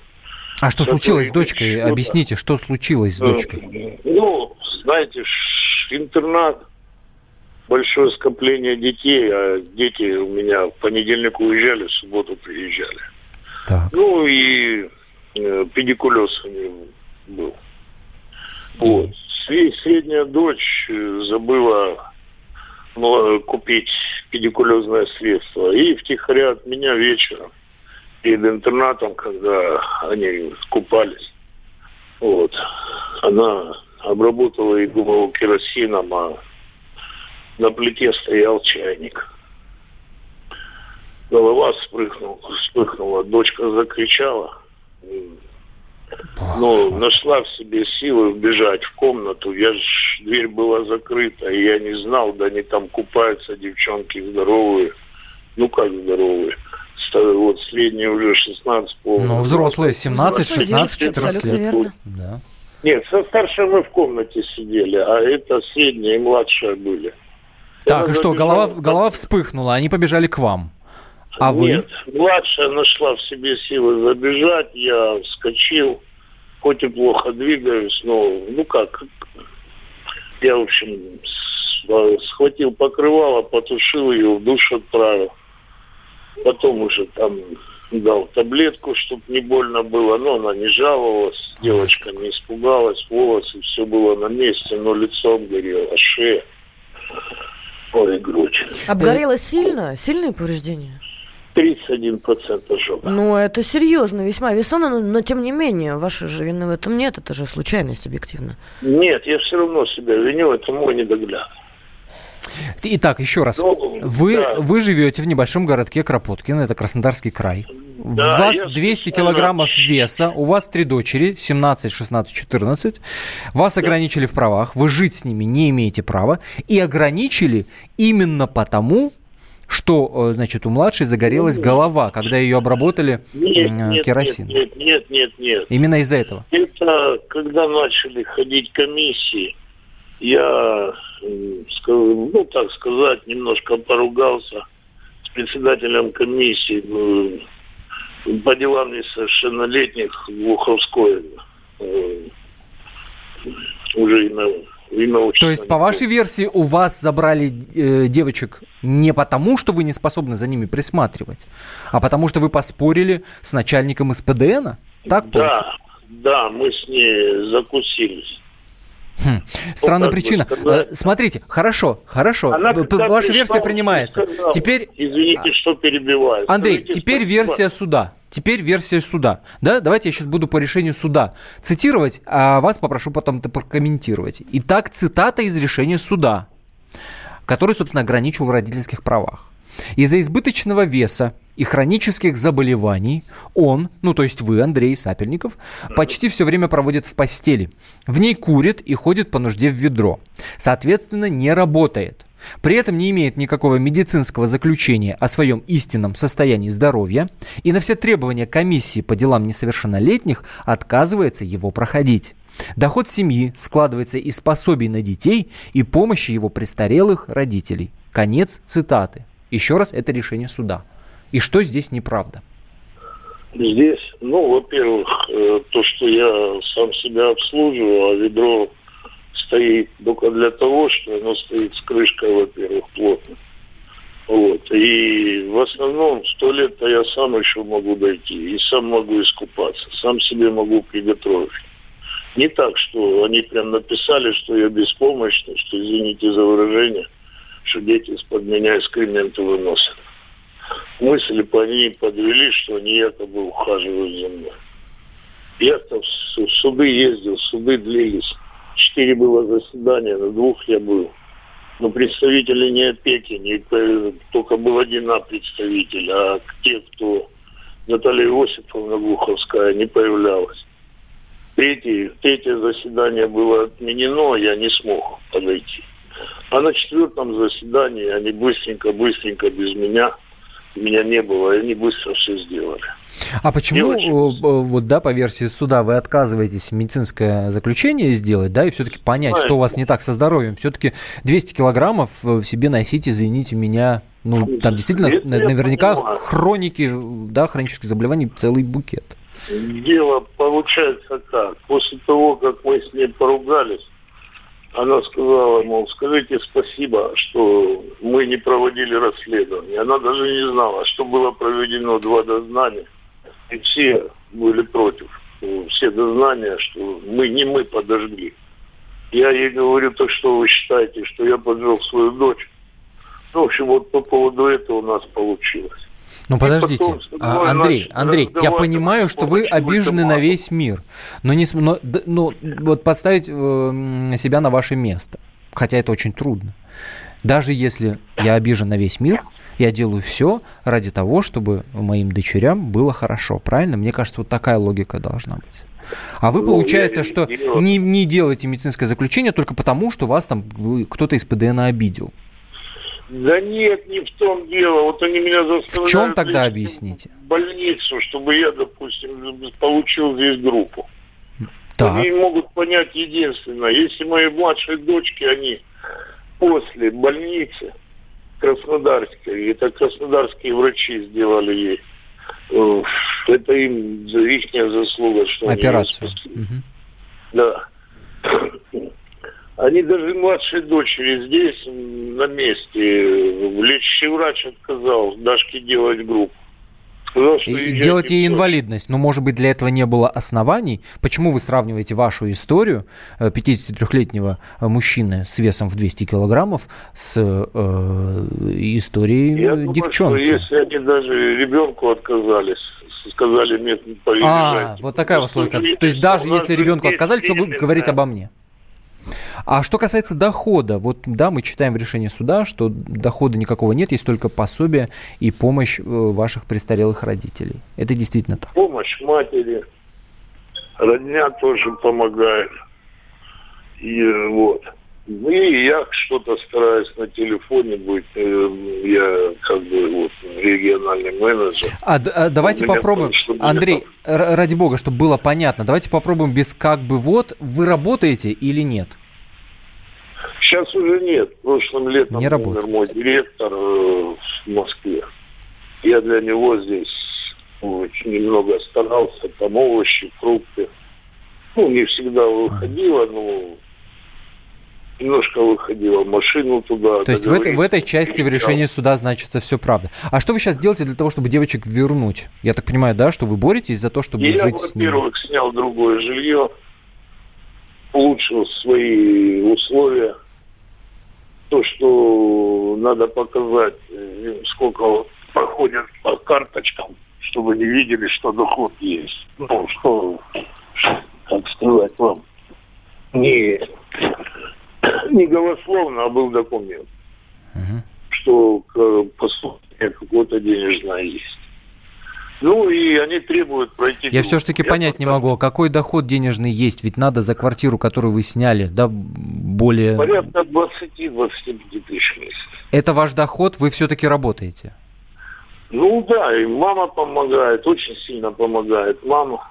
[SPEAKER 2] А что случилось с дочкой? Объясните, что случилось с дочкой?
[SPEAKER 13] Ну, знаете, интернат большое скопление детей, а дети у меня в понедельник уезжали, в субботу приезжали. Так. Ну и э, педикулез у него был. Вот. Средняя дочь э, забыла купить педикулезное средство. И втихаря от меня вечером перед интернатом, когда они купались, вот, она обработала и думала керосином, а на плите стоял чайник. Голова вспыхнула, вспыхнула, дочка закричала. Ну, нашла в себе силы убежать в комнату. Я ж, дверь была закрыта, и я не знал, да они там купаются, девчонки здоровые. Ну, как здоровые? Вот средние уже 16 полных.
[SPEAKER 2] Ну, взрослые 17, 16, 14 лет.
[SPEAKER 1] Верно. Да.
[SPEAKER 13] Нет, со старшей мы в комнате сидели, а это средняя и младшая были.
[SPEAKER 2] Так, и что, голова, голова вспыхнула, они побежали к вам. А вы?
[SPEAKER 13] Нет, младшая нашла в себе силы забежать, я вскочил, хоть и плохо двигаюсь, но, ну как, я, в общем, схватил покрывало, потушил ее, в душ отправил. Потом уже там дал таблетку, чтобы не больно было, но она не жаловалась, девочка не испугалась, волосы, все было на месте, но лицом горело, шея. Ой, грудь.
[SPEAKER 1] Обгорело сильно? Сильные повреждения?
[SPEAKER 13] 31% ожога.
[SPEAKER 1] Ну, это серьезно, весьма весомо, но, но тем не менее, вашей же вины в этом нет, это же случайность объективно.
[SPEAKER 13] Нет, я все равно себя виню, это мой недогляд.
[SPEAKER 2] Итак, еще раз. Ну, вы, да. вы живете в небольшом городке Кропоткино, это Краснодарский край. Да, у вас 200 килограммов веса, у вас три дочери, 17, 16, 14. Вас да. ограничили в правах, вы жить с ними не имеете права. И ограничили именно потому, что, э, значит, у младшей загорелась нет. голова, когда ее обработали нет, нет, керосином.
[SPEAKER 13] Нет, нет, нет, нет.
[SPEAKER 2] Именно из-за этого.
[SPEAKER 13] Это когда начали ходить комиссии, я, ну, так сказать, немножко поругался с председателем комиссии ну, по делам несовершеннолетних в Уховской. Э, уже и на
[SPEAKER 2] то есть, по вашей версии, у вас забрали э, девочек не потому, что вы не способны за ними присматривать, а потому что вы поспорили с начальником СПДН? Так
[SPEAKER 13] да, получилось? да, мы с ней закусились.
[SPEAKER 2] Хм. Странная причина. Сказать. Э, смотрите, хорошо, хорошо. Она, Ваша версия принимается. Сказала,
[SPEAKER 13] теперь... Извините, что перебиваю.
[SPEAKER 2] Андрей, Скажите, теперь версия суда. Теперь версия суда. Да? Давайте я сейчас буду по решению суда цитировать, а вас попрошу потом это прокомментировать. Итак, цитата из решения суда, который, собственно, ограничивал в родительских правах. Из-за избыточного веса и хронических заболеваний он, ну то есть вы, Андрей Сапельников, почти все время проводит в постели. В ней курит и ходит по нужде в ведро. Соответственно, не работает. При этом не имеет никакого медицинского заключения о своем истинном состоянии здоровья и на все требования комиссии по делам несовершеннолетних отказывается его проходить. Доход семьи складывается из пособий на детей и помощи его престарелых родителей. Конец цитаты. Еще раз, это решение суда. И что здесь неправда?
[SPEAKER 13] Здесь, ну, во-первых, э, то, что я сам себя обслуживаю, а ведро стоит только для того, что оно стоит с крышкой, во-первых, плотно. Вот. И в основном в туалет-то я сам еще могу дойти. И сам могу искупаться. Сам себе могу приготовить. Не так, что они прям написали, что я беспомощный, что, извините за выражение, дети из-под меня экскременты выносят. Мысли по ним подвели, что они якобы ухаживают за мной. Я-то в суды ездил, суды длились. Четыре было заседания, на двух я был. Но представители не опеки, не, только был один представитель, а те, кто Наталья Иосифовна Глуховская не появлялась. Третье, третье заседание было отменено, я не смог подойти. А на четвертом заседании они быстренько-быстренько без меня – меня не было, и они быстро все сделали.
[SPEAKER 2] А почему, э, э, вот, да, по версии суда, вы отказываетесь медицинское заключение сделать, да, и все-таки понять, Знаете, что у вас не так со здоровьем? Все-таки 200 килограммов в себе носить, извините меня, ну, там действительно наверняка хроники, да, хронических заболеваний целый букет.
[SPEAKER 13] Дело получается так. После того, как мы с ней поругались, она сказала, мол, скажите спасибо, что мы не проводили расследование. Она даже не знала, что было проведено два дознания. И все были против. Все дознания, что мы не мы подожгли. Я ей говорю, так что вы считаете, что я поджег свою дочь? Ну, в общем, вот по поводу этого у нас получилось.
[SPEAKER 2] Ну подождите, а, Андрей, Андрей, я понимаю, что вы обижены на весь мир, но не, но, ну, вот поставить э, себя на ваше место, хотя это очень трудно. Даже если я обижен на весь мир, я делаю все ради того, чтобы моим дочерям было хорошо, правильно? Мне кажется, вот такая логика должна быть. А вы, ну, получается, что не, не делаете медицинское заключение только потому, что вас там кто-то из ПДН обидел.
[SPEAKER 13] Да нет, не в том дело. Вот они меня заставляют...
[SPEAKER 2] В чем тогда объясните?
[SPEAKER 13] В больницу, чтобы я, допустим, получил здесь группу.
[SPEAKER 2] Так.
[SPEAKER 13] Они могут понять единственное. Если мои младшие дочки, они после больницы Краснодарской, это краснодарские врачи сделали ей, э, это им их заслуга, что
[SPEAKER 2] Операцию.
[SPEAKER 13] они угу. Да. Они даже младшей дочери здесь, на месте, лечащий врач отказал Дашке делать группу.
[SPEAKER 2] Сказал, что и делать ей инвалидность. Но, может быть, для этого не было оснований. Почему вы сравниваете вашу историю 53-летнего э, э, мужчины с весом в 200 килограммов с э, историей Я девчонки?
[SPEAKER 13] Думаю, что если они даже ребенку отказались, сказали мне
[SPEAKER 2] А, вот такая вот логика. То есть даже если ребенку отказали, что говорить обо мне? А что касается дохода, вот да, мы читаем в решении суда, что дохода никакого нет, есть только пособие и помощь э, ваших престарелых родителей. Это действительно так?
[SPEAKER 13] Помощь матери, родня тоже помогает. И вот. Ну, и я что-то стараюсь на телефоне быть. Э, я как бы вот региональный менеджер.
[SPEAKER 2] А, а давайте попробуем, Андрей, это... ради бога, чтобы было понятно, давайте попробуем без как бы вот. Вы работаете или нет?
[SPEAKER 13] Сейчас уже нет. В прошлом летом
[SPEAKER 2] Не умер
[SPEAKER 13] мой директор э, в Москве. Я для него здесь очень немного старался, там овощи, фрукты. Ну, не всегда выходило, но немножко выходила машину туда.
[SPEAKER 2] То есть в этой, в этой части в решении суда значится все правда. А что вы сейчас делаете для того, чтобы девочек вернуть? Я так понимаю, да, что вы боретесь за то, чтобы
[SPEAKER 13] я,
[SPEAKER 2] жить с ними?
[SPEAKER 13] Я, во-первых, снял другое жилье, улучшил свои условия то, что надо показать, э, сколько проходят по карточкам, чтобы не видели, что доход есть. Ну, что, как сказать вам, не, не голословно, а был документ, угу. что поступление какое-то денежное есть. Ну и они требуют пройти...
[SPEAKER 2] Я все-таки понять не могу, а какой доход денежный есть? Ведь надо за квартиру, которую вы сняли, да, более...
[SPEAKER 13] Порядка 20-25 тысяч в месяц.
[SPEAKER 2] Это ваш доход, вы все-таки работаете?
[SPEAKER 13] Ну да, и мама помогает, очень сильно помогает мама.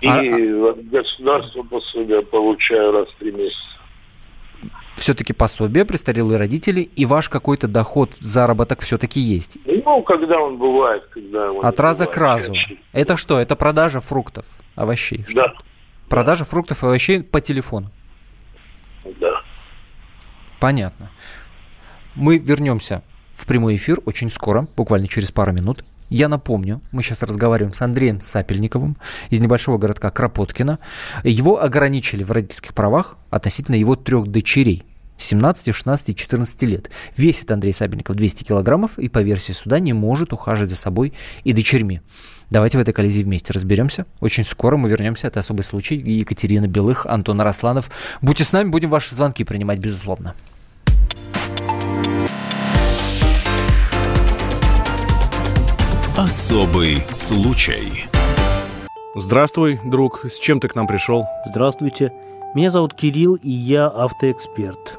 [SPEAKER 13] И а... от государства пособия получаю раз в три месяца.
[SPEAKER 2] Все-таки пособие, престарелые родители, и ваш какой-то доход, заработок все-таки есть?
[SPEAKER 13] Ну, когда он бывает, когда он
[SPEAKER 2] От раза к разу.
[SPEAKER 13] чаще.
[SPEAKER 2] Это что? Это продажа фруктов, овощей? Что?
[SPEAKER 13] Да,
[SPEAKER 2] Продажа фруктов и овощей по телефону.
[SPEAKER 13] да.
[SPEAKER 2] Понятно. Мы вернемся в прямой эфир очень скоро, буквально через пару минут. Я напомню, мы сейчас разговариваем с Андреем Сапельниковым из небольшого городка Кропоткино. Его ограничили в родительских правах относительно его трех дочерей. 17, 16 и 14 лет. Весит Андрей Сабельников 200 килограммов и по версии суда не может ухаживать за собой и дочерьми. Давайте в этой коллизии вместе разберемся. Очень скоро мы вернемся. Это особый случай. Екатерина Белых, Антон Арасланов. Будьте с нами, будем ваши звонки принимать, безусловно.
[SPEAKER 10] Особый случай.
[SPEAKER 14] Здравствуй, друг. С чем ты к нам пришел?
[SPEAKER 15] Здравствуйте. Меня зовут Кирилл, и я автоэксперт.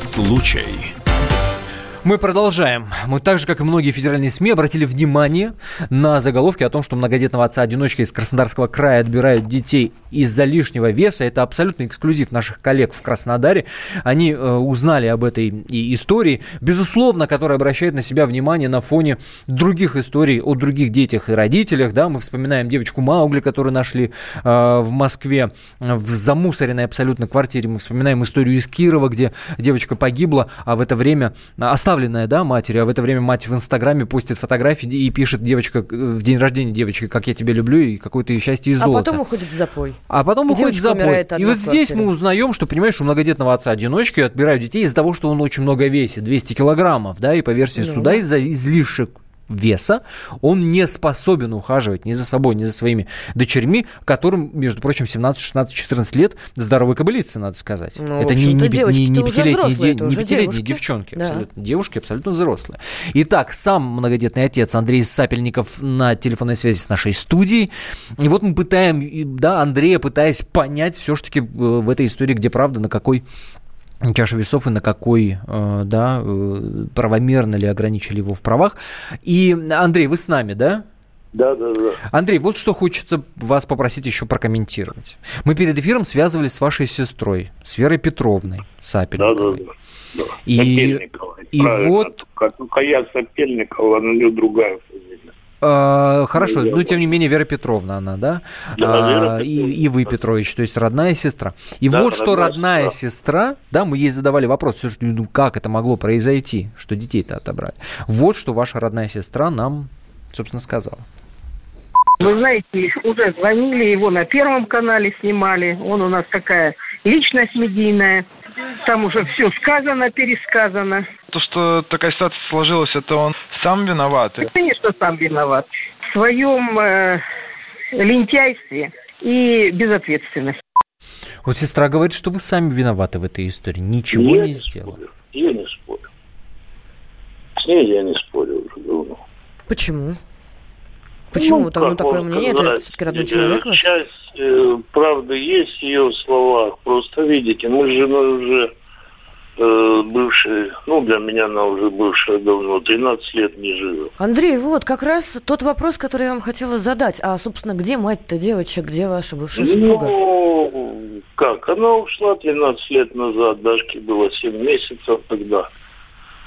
[SPEAKER 10] Случай.
[SPEAKER 2] Мы продолжаем. Мы так же, как и многие федеральные СМИ, обратили внимание на заголовки о том, что многодетного отца-одиночки из Краснодарского края отбирают детей из-за лишнего веса. Это абсолютно эксклюзив наших коллег в Краснодаре. Они э, узнали об этой истории, безусловно, которая обращает на себя внимание на фоне других историй о других детях и родителях. Да, мы вспоминаем девочку Маугли, которую нашли э, в Москве в замусоренной абсолютно квартире. Мы вспоминаем историю из Кирова, где девочка погибла, а в это время оставленная, да, матерью, а в это время мать в Инстаграме постит фотографии и пишет девочка э, в день рождения девочки, как я тебя люблю и какое ты счастье и
[SPEAKER 1] А
[SPEAKER 2] золото.
[SPEAKER 1] потом уходит в запой.
[SPEAKER 2] А потом
[SPEAKER 1] И
[SPEAKER 2] уходит в запой. И вот здесь мы узнаем, что, понимаешь, у многодетного отца-одиночки отбирают детей из-за того, что он очень много весит, 200 килограммов, да, и по версии
[SPEAKER 1] Ну.
[SPEAKER 2] суда из-за излишек веса он не способен ухаживать ни за собой, ни за своими дочерьми, которым, между прочим, 17, 16, 14 лет, здоровой кобылицы, надо сказать.
[SPEAKER 1] Ну,
[SPEAKER 2] это не, не, не, не пятилетние,
[SPEAKER 1] взрослые,
[SPEAKER 2] де- не пятилетние девчонки,
[SPEAKER 1] Да.
[SPEAKER 2] абсолютно. Девушки абсолютно взрослые. Итак, сам многодетный отец Андрей Сапельников на телефонной связи с нашей студией. И вот мы пытаем, да, Андрея, пытаясь понять все-таки в этой истории, где правда, на какой чаша весов и на какой, э, да, э, правомерно ли ограничили его в правах. И, Андрей, вы с нами, да?
[SPEAKER 13] Да, да, да.
[SPEAKER 2] Андрей, вот что хочется вас попросить еще прокомментировать. Мы перед эфиром связывались с вашей сестрой, с Верой Петровной
[SPEAKER 13] Да, да,
[SPEAKER 2] Сапельниковой.
[SPEAKER 13] да. да.
[SPEAKER 2] И-
[SPEAKER 13] Сапельникова,
[SPEAKER 2] и
[SPEAKER 13] правильно.
[SPEAKER 2] вот-
[SPEAKER 13] Только я Сапельникова, но у нее другая фамилия.
[SPEAKER 2] Э, хорошо,
[SPEAKER 13] Ну,
[SPEAKER 2] но тем не менее Вера Петровна она, да?
[SPEAKER 13] Да, Вера
[SPEAKER 2] А, и, и вы, Петрович, то есть родная сестра. И
[SPEAKER 13] Да,
[SPEAKER 2] вот что
[SPEAKER 13] родная
[SPEAKER 2] родная сестра, да, мы ей задавали вопрос, всё, что, ну, как это могло произойти, что детей-то отобрали. Вот что ваша родная сестра нам, собственно, сказала.
[SPEAKER 16] Вы знаете, уже звонили, его на Первом канале снимали. Он у нас такая личность медийная. Там уже все сказано, пересказано.
[SPEAKER 17] То, что такая ситуация сложилась, это он сам виноват.
[SPEAKER 16] И, конечно, сам виноват. В своем э, лентяйстве и безответственности.
[SPEAKER 2] Вот сестра говорит, что вы сами виноваты в этой истории, ничего
[SPEAKER 13] Я
[SPEAKER 2] не
[SPEAKER 13] не
[SPEAKER 2] сделали.
[SPEAKER 13] Я не спорю. С ней я не спорю уже давно.
[SPEAKER 1] Почему? Почему?
[SPEAKER 13] Ну,
[SPEAKER 1] так, ну, такое мнение, это
[SPEAKER 13] сказать,
[SPEAKER 1] все-таки родной
[SPEAKER 13] э,
[SPEAKER 1] человек ваш?
[SPEAKER 13] Часть э, правды есть в ее словах. Просто видите, мы с женой уже э, ну, для меня она уже бывшая давно, 13 лет не живет.
[SPEAKER 1] Андрей, вот как раз тот вопрос, который я вам хотела задать. А, собственно, где мать-то девочек, где ваша бывшая супруга?
[SPEAKER 13] Ну, как, она ушла 13 лет назад, Дашке было 7 месяцев тогда.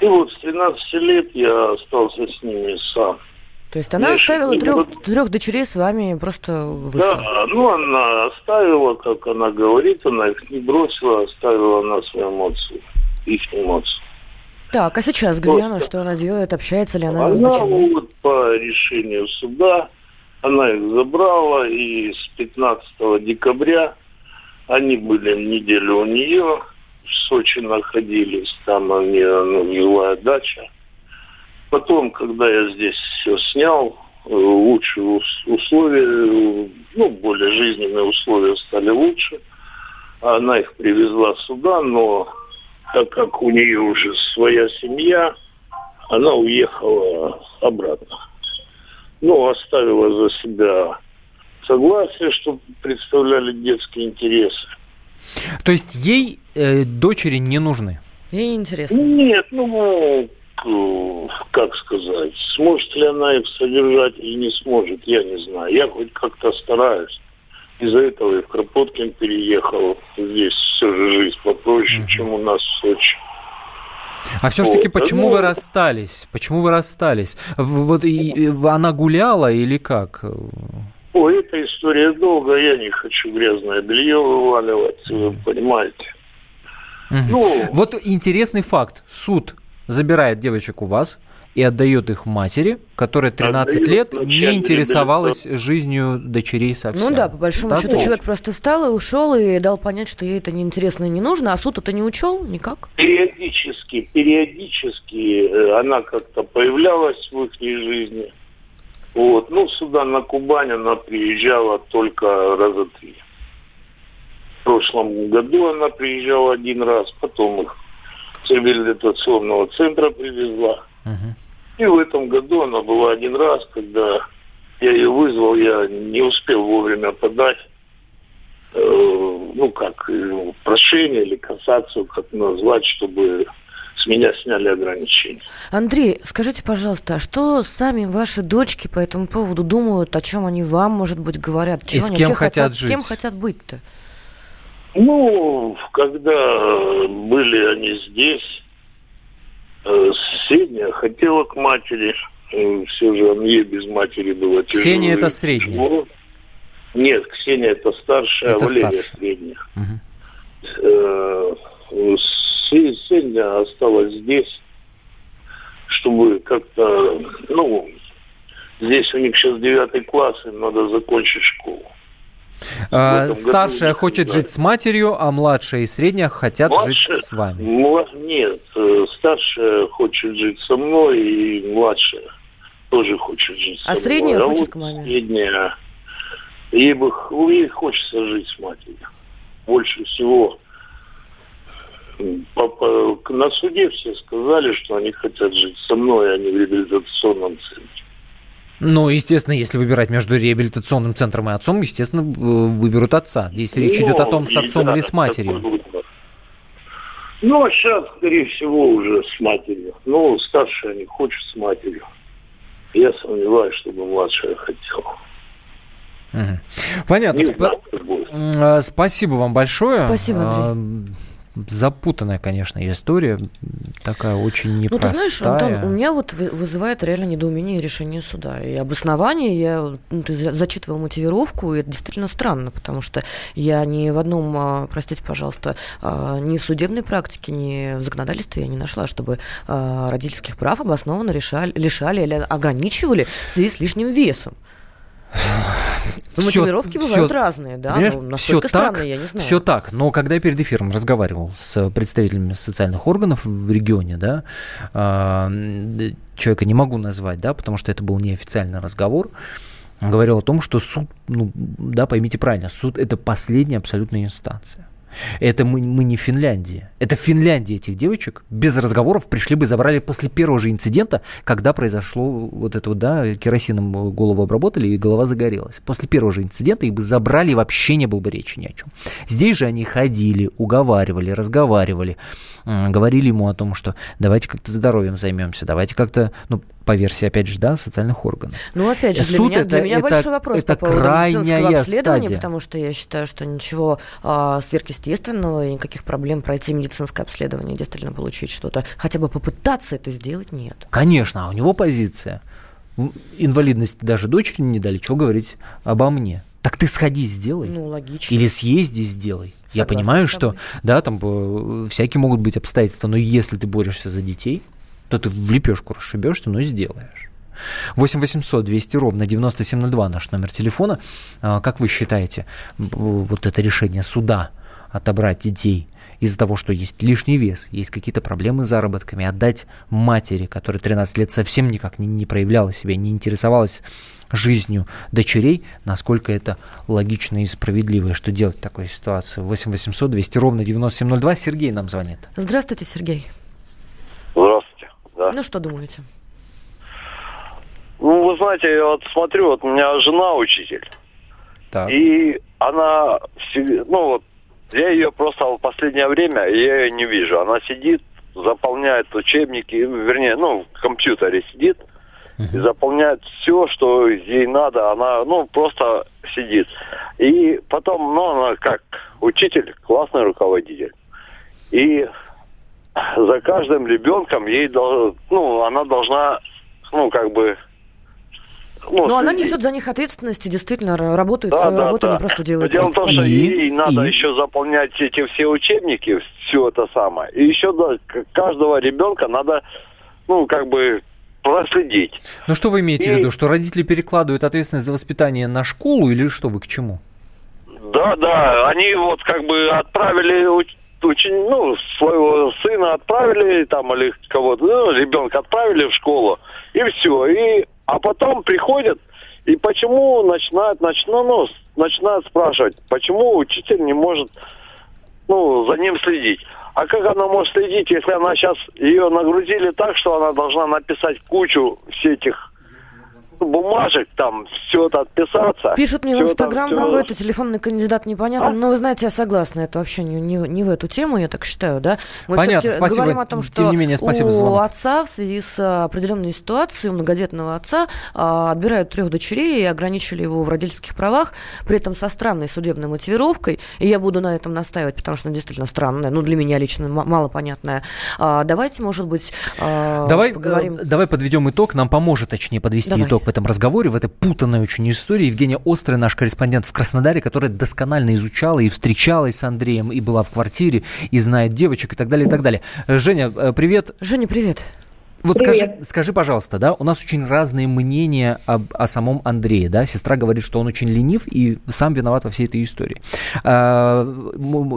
[SPEAKER 13] И вот с 13 лет я остался с ними сам.
[SPEAKER 1] То есть она
[SPEAKER 13] Я
[SPEAKER 1] оставила трех, трех дочерей с вами просто вышла?
[SPEAKER 13] Да, ну она оставила, как она говорит, она их не бросила, оставила на своем отцу, их отцу.
[SPEAKER 1] Так, а сейчас где
[SPEAKER 13] Вот.
[SPEAKER 1] она? Что она делает? Общается ли она с
[SPEAKER 13] Она
[SPEAKER 1] дочерьми?
[SPEAKER 13] вот по решению суда, она их забрала, и с 15 декабря они были неделю у нее, в Сочи находились, там они, ну, жилая дача. Потом, когда я здесь все снял, лучшие условия, ну, более жизненные условия стали лучше. Она их привезла сюда, но так как у нее уже своя семья, она уехала обратно. Ну, оставила за себя согласие, что представляли детские интересы.
[SPEAKER 2] То есть ей э, дочери не нужны?
[SPEAKER 1] Ей интересно.
[SPEAKER 13] Нет, ну, как сказать, сможет ли она их содержать или не сможет, я не знаю. Я хоть как-то стараюсь. Из-за этого и в Кропоткин переехал. Здесь все же жизнь попроще, mm-hmm. чем у нас в Сочи.
[SPEAKER 2] А все-таки вот. почему ну, вы расстались? Почему вы расстались? Вот и, и, она гуляла или как?
[SPEAKER 13] Ой, эта история долгая, я не хочу грязное белье вываливать, вы понимаете.
[SPEAKER 2] Угу. Ну, вот интересный факт. Суд забирает девочек у вас и отдает их матери, которая 13 отдает лет не интересовалась ребенка. жизнью дочерей совсем.
[SPEAKER 1] Ну да, по большому так счету вот. человек просто встал и ушел и дал понять, что ей это неинтересно и не нужно, а суд это не учел никак?
[SPEAKER 13] Периодически, периодически э, она как-то появлялась в их жизни. Вот. Ну, сюда на Кубань она приезжала только раза три. В прошлом году она приезжала один раз, потом их реабилитационного центра привезла. Uh-huh. И в этом году она была один раз, когда я ее вызвал, я не успел вовремя подать, э, ну как, э, прошение или кассацию, как назвать, чтобы с меня сняли ограничения.
[SPEAKER 1] Андрей, скажите, пожалуйста, а что сами ваши дочки по этому поводу думают, о чем они вам, может быть, говорят?
[SPEAKER 2] Чего И с кем хотят, хотят жить? С
[SPEAKER 1] кем хотят быть-то?
[SPEAKER 13] Ну, когда были они здесь, э, средняя хотела к матери, э, все же мне без матери было тяжело.
[SPEAKER 2] Ксения это средняя?
[SPEAKER 13] Нет, Ксения это старшая, это а Валерия старше. средняя. Угу. Ксения осталась здесь, чтобы как-то, ну, здесь у них сейчас девятый класс, им надо закончить школу.
[SPEAKER 2] А, старшая хочет да. жить с матерью, а младшая и средняя хотят младшая, жить с вами.
[SPEAKER 13] Мла... Нет, э, старшая хочет жить со мной, и младшая тоже хочет жить
[SPEAKER 1] а
[SPEAKER 13] со
[SPEAKER 1] средняя
[SPEAKER 13] мной.
[SPEAKER 1] А хочет вот к маме?
[SPEAKER 13] Средняя, ей, бы, ей хочется жить с матерью. Больше всего. На суде все сказали, что они хотят жить со мной, а не в реабилитационном центре.
[SPEAKER 2] Ну, естественно, если выбирать между реабилитационным центром и отцом, естественно, выберут отца. Здесь речь ну, идет о том, с отцом да, или с матерью.
[SPEAKER 13] Ну, а сейчас, скорее всего, уже с матерью. Ну, старшая не хочет с матерью. Я сомневаюсь, чтобы младшая хотела.
[SPEAKER 2] Угу. Понятно. Сп... А, спасибо вам большое.
[SPEAKER 1] Спасибо, Андрей
[SPEAKER 2] запутанная, конечно, история, такая очень непростая. Ну, ты знаешь,
[SPEAKER 1] Антон, у меня вот вызывает реально недоумение решение суда. И обоснование, я ну, ты зачитывал мотивировку, и это действительно странно, потому что я ни в одном, а, простите, пожалуйста, а, ни в судебной практике, ни в законодательстве я не нашла, чтобы а, родительских прав обоснованно решали, лишали или ограничивали в связи с лишним весом. Ну, мотивировки бывают все, разные, да?
[SPEAKER 2] Ну, все так, я не знаю. Все так, но когда я перед эфиром разговаривал с представителями социальных органов в регионе, да, э, человека не могу назвать, да, потому что это был неофициальный разговор, говорил о том, что суд, ну, да, поймите правильно, суд – это последняя абсолютная инстанция. Это мы, мы не Финляндия. Это в Финляндии этих девочек без разговоров пришли бы, забрали после первого же инцидента, когда произошло вот это вот, да, керосином голову обработали и голова загорелась. После первого же инцидента их бы забрали, вообще не было бы речи ни о чем. Здесь же они ходили, уговаривали, разговаривали, говорили ему о том, что давайте как-то здоровьем займемся, давайте как-то, ну, по версии, опять же, да, социальных органов.
[SPEAKER 1] Ну, опять же, для Суд меня, это, для меня это, большой вопрос это по поводу медицинского обследования, стадия. потому что я считаю, что ничего а, сверхъестественного, никаких проблем пройти медицинское обследование, действительно получить что-то, хотя бы попытаться это сделать, нет.
[SPEAKER 2] Конечно, а у него позиция. Инвалидность даже дочке не дали, что говорить обо мне. Так ты сходи, сделай.
[SPEAKER 1] Ну, логично.
[SPEAKER 2] Или съезди, сделай. Согласна я понимаю, что, да, там э, всякие могут быть обстоятельства, но если ты борешься за детей, то ты в лепешку расшибешься, но сделаешь. 8 800 200 ровно 9702 наш номер телефона. А, как вы считаете, вот это решение суда отобрать детей из-за того, что есть лишний вес, есть какие-то проблемы с заработками, отдать матери, которая 13 лет совсем никак не, не проявляла себя, не интересовалась жизнью дочерей, насколько это логично и справедливо, и что делать в такой ситуации. 8 800 200 ровно 9702. Сергей нам звонит.
[SPEAKER 1] Здравствуйте, Сергей.
[SPEAKER 18] Да.
[SPEAKER 1] Ну, что думаете?
[SPEAKER 18] Ну, вы знаете, я вот смотрю, вот у меня жена учитель. Так. И она, ну вот, я ее просто в последнее время, я ее не вижу. Она сидит, заполняет учебники, вернее, ну, в компьютере сидит – и заполняет все, что ей надо. Она, ну, просто сидит. И потом, ну, она как учитель, классный руководитель. И за каждым ребенком ей, ну, она должна, ну, как бы
[SPEAKER 1] ну, Но она несет за них ответственность и действительно работает да, свою да, работу, да. не просто делает.
[SPEAKER 18] Дело в том, что ей надо и... еще заполнять эти все учебники, все это самое. И еще да, каждого ребенка надо, ну, как бы проследить.
[SPEAKER 2] Ну что вы имеете и... в виду, что родители перекладывают ответственность за воспитание на школу или что вы к чему?
[SPEAKER 18] Да, да, они вот как бы отправили очень, ну, своего сына отправили там или кого-то, ну, ребенка отправили в школу, и все. И, а потом приходят, и почему начинают, начну, ну, начинают спрашивать, почему учитель не может, ну, за ним следить. А как она может следить, если она сейчас ее нагрузили так, что она должна написать кучу всех этих бумажек, там все это отписаться.
[SPEAKER 1] Пишут мне в Инстаграм какой-то телефонный кандидат непонятно. А? Но вы знаете, я согласна, это вообще не, не, не в эту тему, я так считаю, да?
[SPEAKER 2] Мы Понятно, спасибо. говорим о том, что Тем не менее, спасибо
[SPEAKER 1] у отца в связи с а, определенной ситуацией, у многодетного отца а, отбирают трех дочерей и ограничили его в родительских правах, при этом со странной судебной мотивировкой. И я буду на этом настаивать, потому что она действительно странная, ну, для меня лично мало понятная. А, давайте, может быть, а,
[SPEAKER 2] давай,
[SPEAKER 1] поговорим.
[SPEAKER 2] Э, давай подведем итог, нам поможет, точнее, подвести давай. итог этом разговоре, в этой путанной очень истории. Евгения Острая, наш корреспондент в Краснодаре, которая досконально изучала и встречалась с Андреем, и была в квартире, и знает девочек, и так далее, и так далее. Э, Женя, э, привет.
[SPEAKER 1] Женя, привет.
[SPEAKER 2] Вот скажи, скажи, пожалуйста, да, у нас очень разные мнения об, о самом Андрее, да, сестра говорит, что он очень ленив и сам виноват во всей этой истории. А,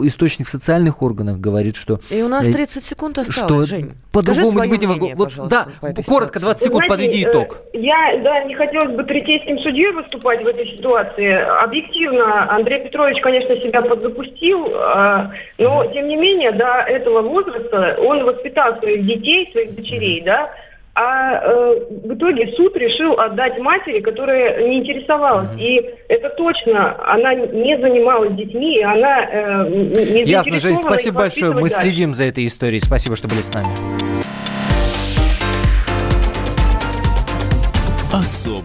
[SPEAKER 2] источник в социальных органах говорит, что...
[SPEAKER 1] И у нас 30 э, секунд осталось, что Жень.
[SPEAKER 2] По-другому не могу. Вот, да, коротко, 20 секунд, Знаете, подведи э, итог.
[SPEAKER 19] Я, да, не хотелось бы третейским судьей выступать в этой ситуации. Объективно, Андрей Петрович, конечно, себя подзапустил, а, но, тем не менее, до этого возраста он воспитал своих детей, своих дочерей, да, а э, в итоге суд решил отдать матери, которая не интересовалась. Mm-hmm. И это точно, она не занималась детьми, и она э, не
[SPEAKER 2] Ясно, Жень, спасибо большое. Мы дальше. следим за этой историей. Спасибо, что были с нами.
[SPEAKER 10] Особо.